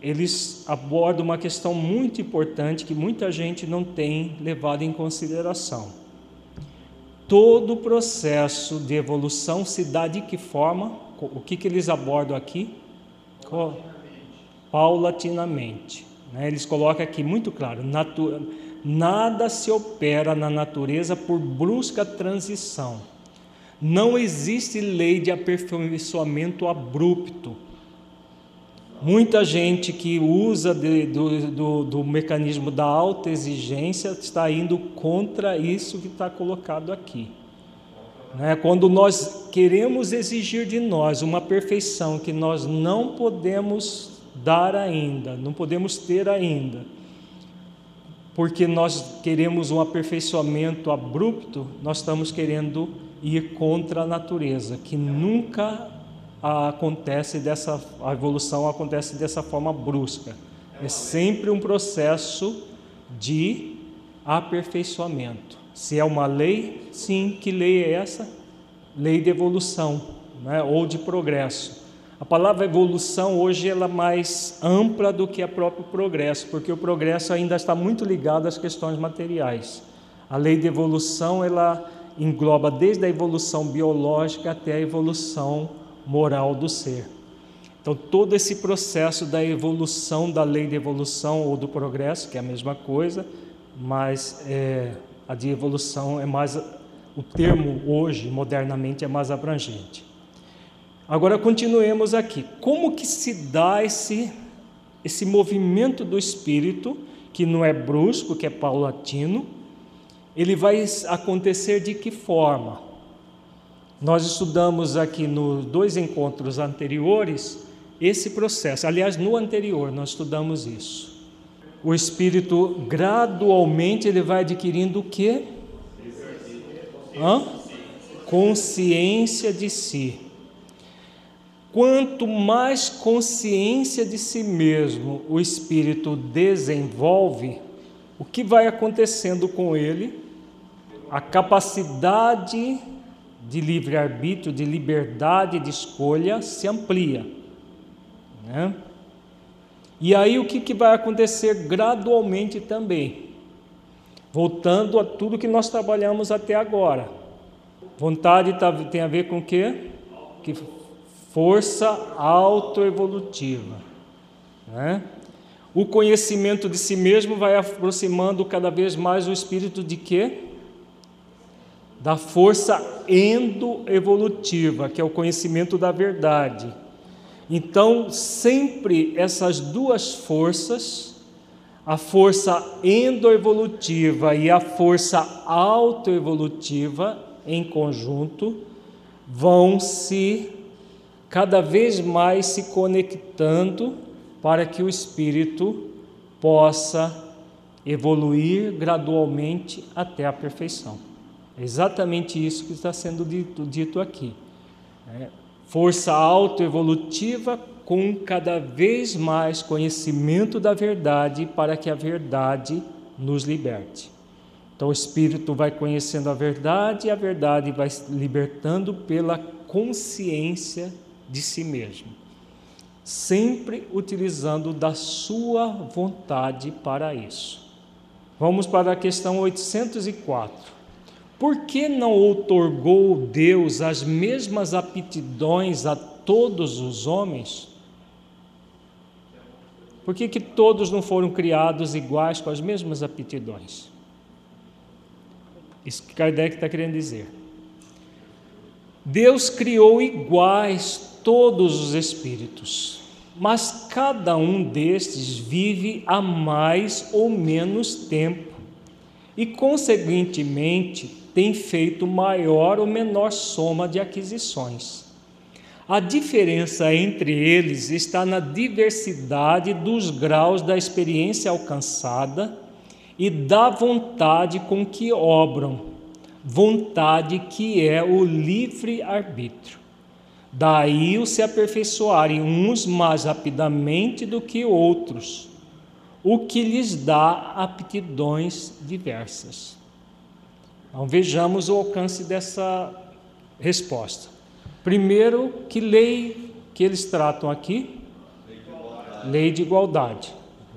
eles abordam uma questão muito importante que muita gente não tem levado em consideração. Todo o processo de evolução se dá de que forma? O que, que eles abordam aqui? Paulatinamente. Paulatinamente. Né? Eles colocam aqui muito claro: nada se opera na natureza por brusca transição. Não existe lei de aperfeiçoamento abrupto Muita gente que usa de, do, do, do, mecanismo da alta exigência está indo contra isso que está colocado aqui. Né? Quando nós queremos exigir de nós uma perfeição que nós não podemos dar ainda, não podemos ter ainda, porque nós queremos um aperfeiçoamento abrupto, nós estamos querendo ir contra a natureza, que nunca acontece dessa a evolução acontece dessa forma brusca. É sempre um processo de aperfeiçoamento. Se é uma lei, sim, que lei é essa? Lei de evolução, né? ou de progresso. A palavra evolução hoje ela é mais ampla do que o próprio progresso, porque o progresso ainda está muito ligado às questões materiais. A lei de evolução ela engloba desde a evolução biológica até a evolução moral do ser. Então, todo esse processo da evolução, da lei de evolução ou do progresso, que é a mesma coisa, mas é, a de evolução é mais. O termo hoje, modernamente, é mais abrangente. Agora, continuemos aqui. Como que se dá esse, esse movimento do espírito, que não é brusco, que é paulatino? Ele vai acontecer de que forma? Nós estudamos aqui nos dois encontros anteriores esse processo. Aliás, no anterior nós estudamos isso. O espírito gradualmente ele vai adquirindo o quê? Hã? Consciência de si. Quanto mais consciência de si mesmo o espírito desenvolve, o que vai acontecendo com ele? A capacidade de livre-arbítrio, de liberdade de escolha se amplia. Né? E aí o que, que vai acontecer gradualmente também? Voltando a tudo que nós trabalhamos até agora. Vontade tá, tem a ver com o quê? Que força autoevolutiva. Né? O conhecimento de si mesmo vai aproximando cada vez mais o espírito de quê? Da força endoevolutiva, que é o conhecimento da verdade. Então, sempre essas duas forças, a força endoevolutiva e a força autoevolutiva em conjunto, vão se cada vez mais se conectando para que o espírito possa evoluir gradualmente até a perfeição. É exatamente isso que está sendo dito, dito aqui. É, força autoevolutiva com cada vez mais conhecimento da verdade para que a verdade nos liberte. Então o espírito vai conhecendo a verdade e a verdade vai libertando pela consciência de si mesmo, sempre utilizando da sua vontade para isso. Vamos para a questão 804. Por que não outorgou Deus as mesmas aptidões a todos os homens? Por que, que todos não foram criados iguais com as mesmas aptidões? Isso que Kardec está querendo dizer. Deus criou iguais todos os espíritos, mas cada um destes vive há mais ou menos tempo e, consequentemente, tem feito maior ou menor soma de aquisições. A diferença entre eles está na diversidade dos graus da experiência alcançada e da vontade com que obram, vontade que é o livre-arbítrio. Daí o se aperfeiçoarem uns mais rapidamente do que outros, o que lhes dá aptidões diversas. Então vejamos o alcance dessa resposta. Primeiro, que lei que eles tratam aqui? Lei de igualdade.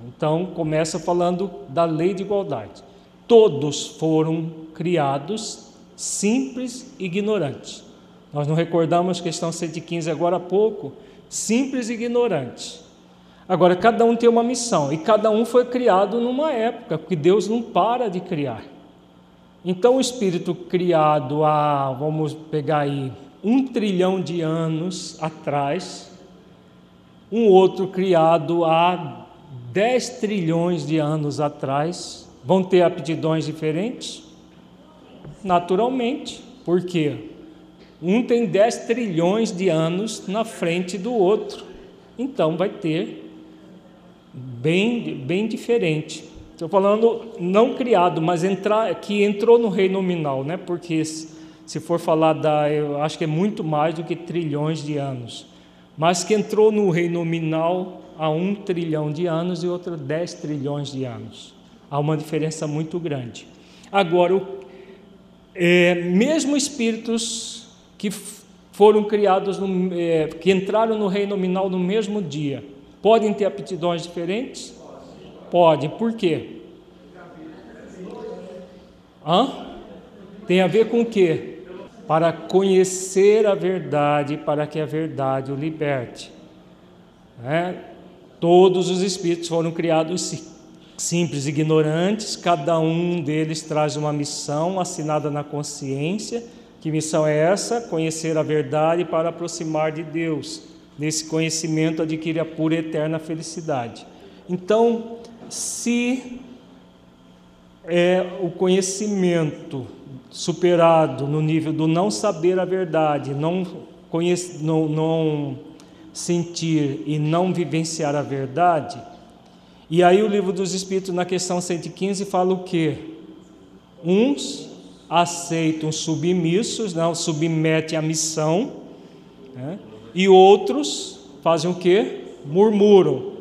Então começa falando da lei de igualdade. Todos foram criados simples e ignorantes. Nós não recordamos questão 115 agora há pouco, simples e ignorantes. Agora, cada um tem uma missão e cada um foi criado numa época, porque Deus não para de criar. Então, o espírito criado há, vamos pegar aí, um trilhão de anos atrás, um outro criado há 10 trilhões de anos atrás, vão ter aptidões diferentes? Naturalmente, por quê? Um tem 10 trilhões de anos na frente do outro, então vai ter bem, bem diferente. Estou falando não criado, mas entrar, que entrou no rei nominal, né? porque se for falar da. Eu acho que é muito mais do que trilhões de anos. Mas que entrou no rei nominal há um trilhão de anos e outra dez trilhões de anos. Há uma diferença muito grande. Agora, é, mesmo espíritos que foram criados, no, é, que entraram no rei nominal no mesmo dia, Podem ter aptidões diferentes? Pode. Por quê? Hã? Tem a ver com o quê? Para conhecer a verdade, para que a verdade o liberte. É? Todos os espíritos foram criados simples, ignorantes, cada um deles traz uma missão assinada na consciência. Que missão é essa? Conhecer a verdade para aproximar de Deus nesse conhecimento adquire a pura e eterna felicidade. Então, se é o conhecimento superado no nível do não saber a verdade, não, conhece, não, não sentir e não vivenciar a verdade, e aí o livro dos Espíritos, na questão 115, fala o que? Uns aceitam submissos, não submetem à missão, né? E outros fazem o que? Murmuram,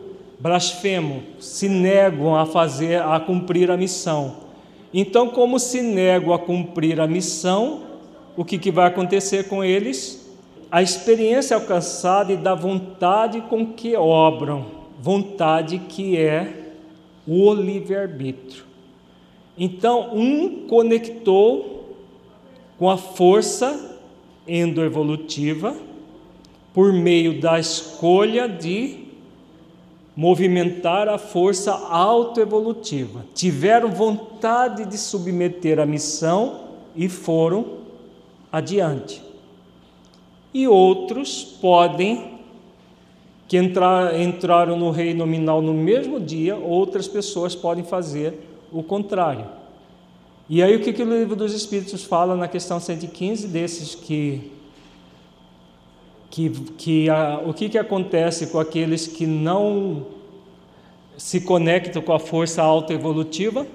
blasfemam, se negam a fazer, a cumprir a missão. Então, como se negam a cumprir a missão, o que, que vai acontecer com eles? A experiência alcançada e da vontade com que obram, vontade que é o livre-arbítrio. Então, um conectou com a força endoevolutiva por meio da escolha de movimentar a força autoevolutiva. Tiveram vontade de submeter a missão e foram adiante. E outros podem que entrar, entraram no rei nominal no mesmo dia, outras pessoas podem fazer o contrário. E aí o que, que o livro dos Espíritos fala na questão 115 desses que que, que a, o que, que acontece com aqueles que não se conectam com a força autoevolutiva?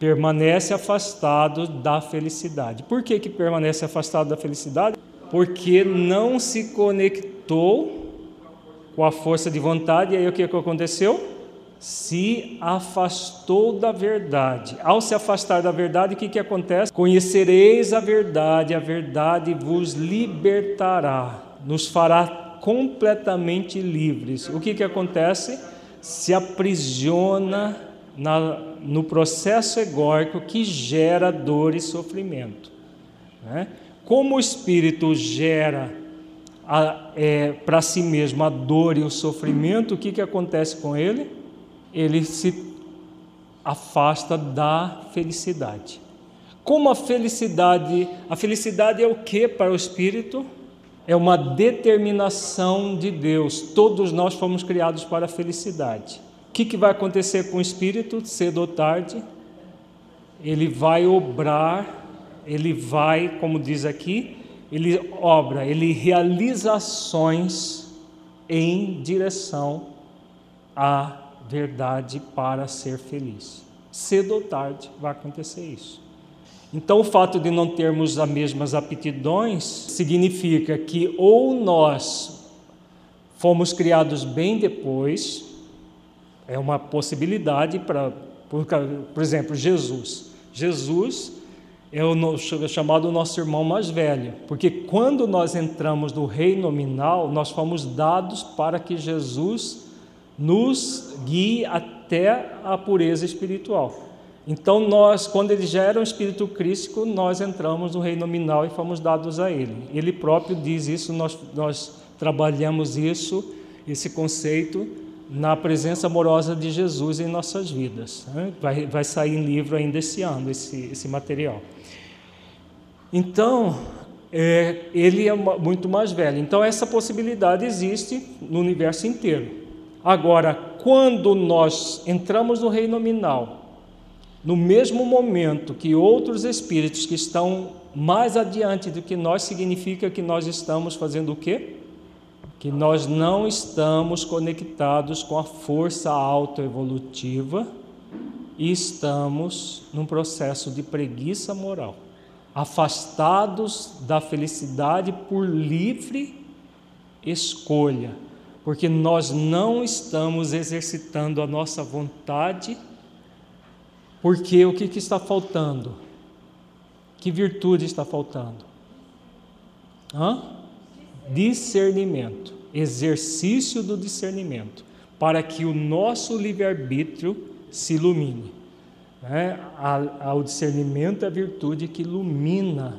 Permanece afastado da felicidade. Por que, que permanece afastado da felicidade? Porque não se conectou com a força de vontade, e aí o que, que aconteceu? Se afastou da verdade. Ao se afastar da verdade, o que, que acontece? Conhecereis a verdade, a verdade vos libertará nos fará completamente livres. O que, que acontece? Se aprisiona na, no processo egóico que gera dor e sofrimento. Né? Como o espírito gera é, para si mesmo a dor e o sofrimento, o que, que acontece com ele? Ele se afasta da felicidade. Como a felicidade, a felicidade é o que para o espírito? É uma determinação de Deus. Todos nós fomos criados para a felicidade. O que, que vai acontecer com o espírito, cedo ou tarde? Ele vai obrar, ele vai, como diz aqui, ele obra, ele realiza ações em direção à verdade para ser feliz. Cedo ou tarde vai acontecer isso. Então, o fato de não termos as mesmas aptidões significa que ou nós fomos criados bem depois, é uma possibilidade para, por, por exemplo, Jesus. Jesus é o chamado nosso irmão mais velho, porque quando nós entramos no reino nominal, nós fomos dados para que Jesus nos guie até a pureza espiritual. Então nós, quando ele já era um espírito crístico, nós entramos no reino nominal e fomos dados a ele. Ele próprio diz isso, nós, nós trabalhamos isso, esse conceito na presença amorosa de Jesus em nossas vidas. Né? Vai, vai sair em livro ainda esse ano, esse, esse material. Então, é, ele é muito mais velho. Então, essa possibilidade existe no universo inteiro. Agora, quando nós entramos no reino nominal, no mesmo momento que outros espíritos que estão mais adiante do que nós, significa que nós estamos fazendo o quê? Que nós não estamos conectados com a força autoevolutiva e estamos num processo de preguiça moral afastados da felicidade por livre escolha, porque nós não estamos exercitando a nossa vontade, porque o que, que está faltando? Que virtude está faltando? Hã? Discernimento, exercício do discernimento, para que o nosso livre-arbítrio se ilumine. Né? Ao discernimento é a virtude que ilumina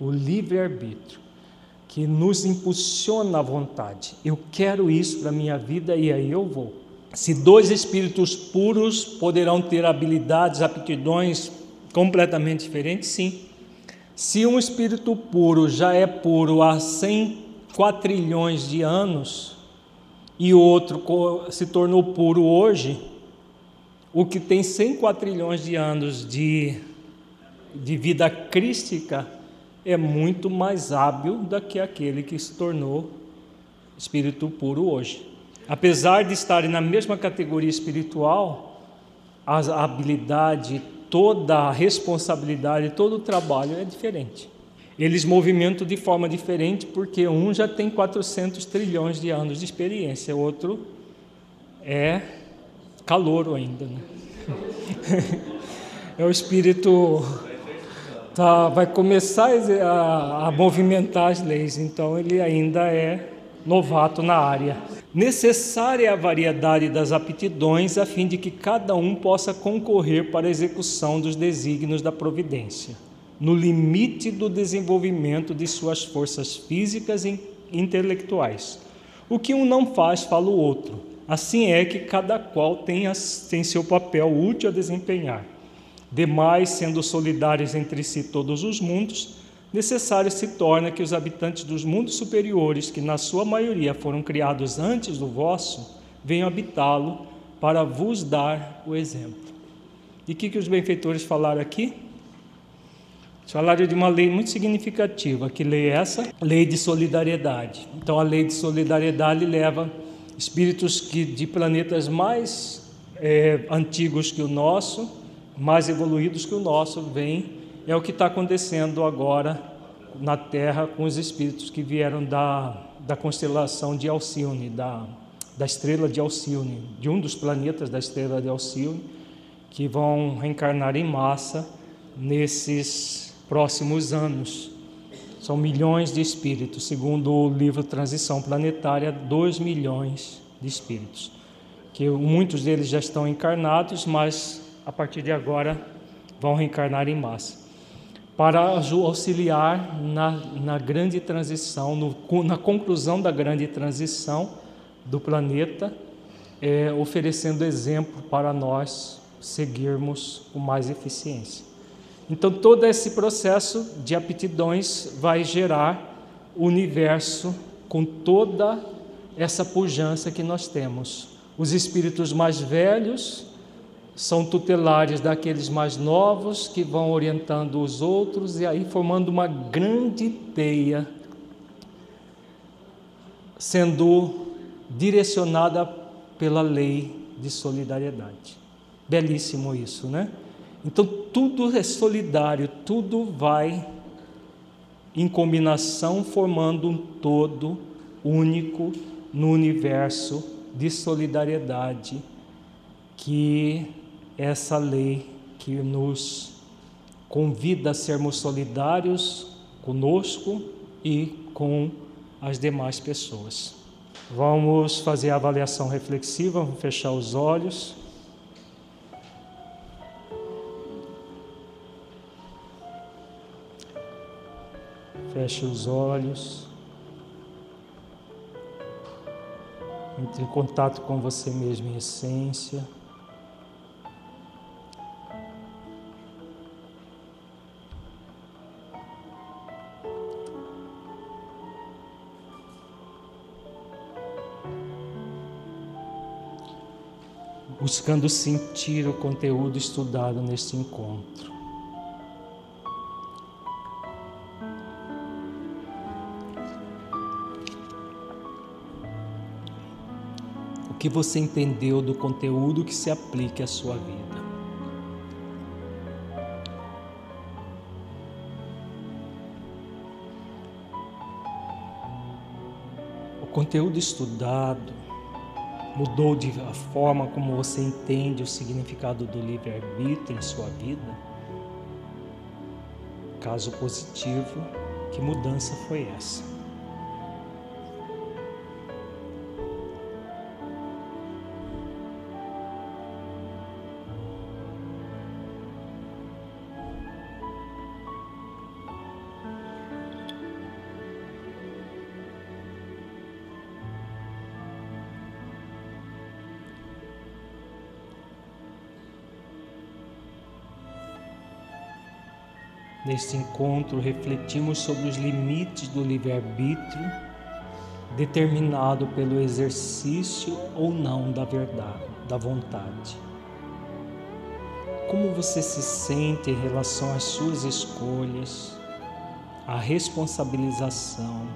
o livre-arbítrio, que nos impulsiona a vontade. Eu quero isso para a minha vida e aí eu vou. Se dois espíritos puros poderão ter habilidades, aptidões completamente diferentes, sim. Se um espírito puro já é puro há 100 quatrilhões de anos e outro se tornou puro hoje, o que tem 100 quatrilhões de anos de, de vida crística é muito mais hábil do que aquele que se tornou espírito puro hoje. Apesar de estarem na mesma categoria espiritual, a habilidade, toda a responsabilidade, todo o trabalho é diferente. Eles movimentam de forma diferente porque um já tem 400 trilhões de anos de experiência, o outro é calouro ainda. Né? é o espírito tá, vai começar a, a movimentar as leis, então ele ainda é novato na área. Necessária a variedade das aptidões a fim de que cada um possa concorrer para a execução dos desígnios da providência, no limite do desenvolvimento de suas forças físicas e intelectuais. O que um não faz, fala o outro Assim é que cada qual tem, tem seu papel útil a desempenhar. Demais, sendo solidários entre si todos os mundos, necessário se torna que os habitantes dos mundos superiores, que na sua maioria foram criados antes do vosso, venham habitá-lo para vos dar o exemplo. E o que, que os benfeitores falaram aqui? Falaram de uma lei muito significativa. Que lei é essa? Lei de solidariedade. Então, a lei de solidariedade leva espíritos que de planetas mais é, antigos que o nosso, mais evoluídos que o nosso, vêm. É o que está acontecendo agora na Terra com os espíritos que vieram da, da constelação de Alcione, da, da estrela de Alcione, de um dos planetas da estrela de Alcione, que vão reencarnar em massa nesses próximos anos. São milhões de espíritos, segundo o livro Transição Planetária, 2 milhões de espíritos. Que muitos deles já estão encarnados, mas a partir de agora vão reencarnar em massa. Para auxiliar na, na grande transição, no, na conclusão da grande transição do planeta, é, oferecendo exemplo para nós seguirmos com mais eficiência. Então, todo esse processo de aptidões vai gerar o universo com toda essa pujança que nós temos. Os espíritos mais velhos são tutelares daqueles mais novos que vão orientando os outros e aí formando uma grande teia, sendo direcionada pela lei de solidariedade. Belíssimo isso, né? Então tudo é solidário, tudo vai em combinação formando um todo único no universo de solidariedade que essa lei que nos convida a sermos solidários conosco e com as demais pessoas. Vamos fazer a avaliação reflexiva, vamos fechar os olhos. Feche os olhos. Entre em contato com você mesmo em essência. Buscando sentir o conteúdo estudado neste encontro. O que você entendeu do conteúdo que se aplique à sua vida? O conteúdo estudado mudou de a forma como você entende o significado do livre-arbítrio em sua vida? Caso positivo, que mudança foi essa? Neste encontro, refletimos sobre os limites do livre-arbítrio, determinado pelo exercício ou não da verdade, da vontade. Como você se sente em relação às suas escolhas, à responsabilização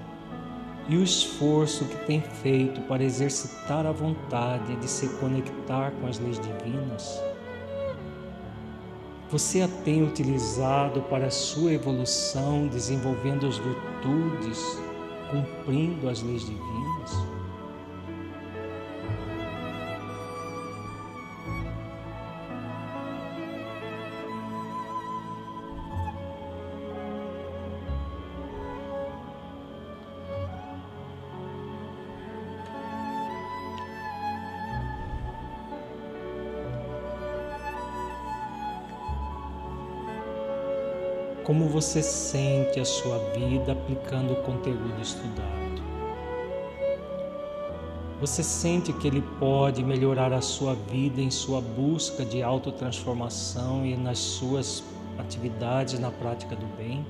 e o esforço que tem feito para exercitar a vontade de se conectar com as leis divinas? Você a tem utilizado para a sua evolução, desenvolvendo as virtudes, cumprindo as leis divinas? Como você sente a sua vida aplicando o conteúdo estudado? Você sente que ele pode melhorar a sua vida em sua busca de autotransformação e nas suas atividades na prática do bem?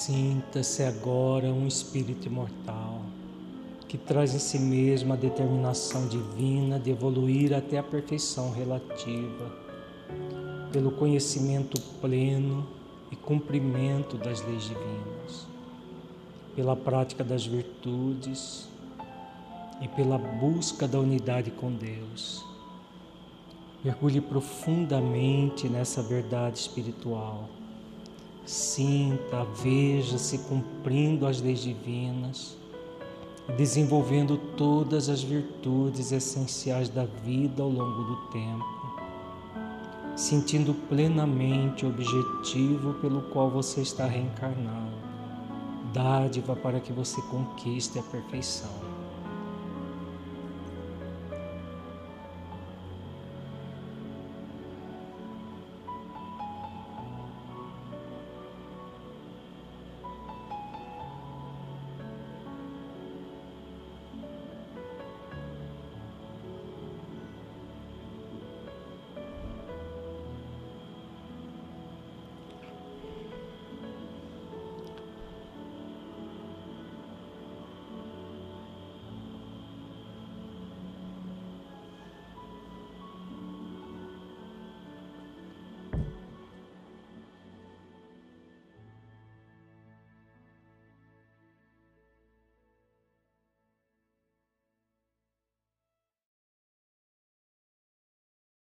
Sinta-se agora um espírito imortal que traz em si mesmo a determinação divina de evoluir até a perfeição relativa, pelo conhecimento pleno e cumprimento das leis divinas, pela prática das virtudes e pela busca da unidade com Deus. Mergulhe profundamente nessa verdade espiritual Sinta, veja-se cumprindo as leis divinas desenvolvendo todas as virtudes essenciais da vida ao longo do tempo, sentindo plenamente o objetivo pelo qual você está reencarnado, dádiva para que você conquiste a perfeição.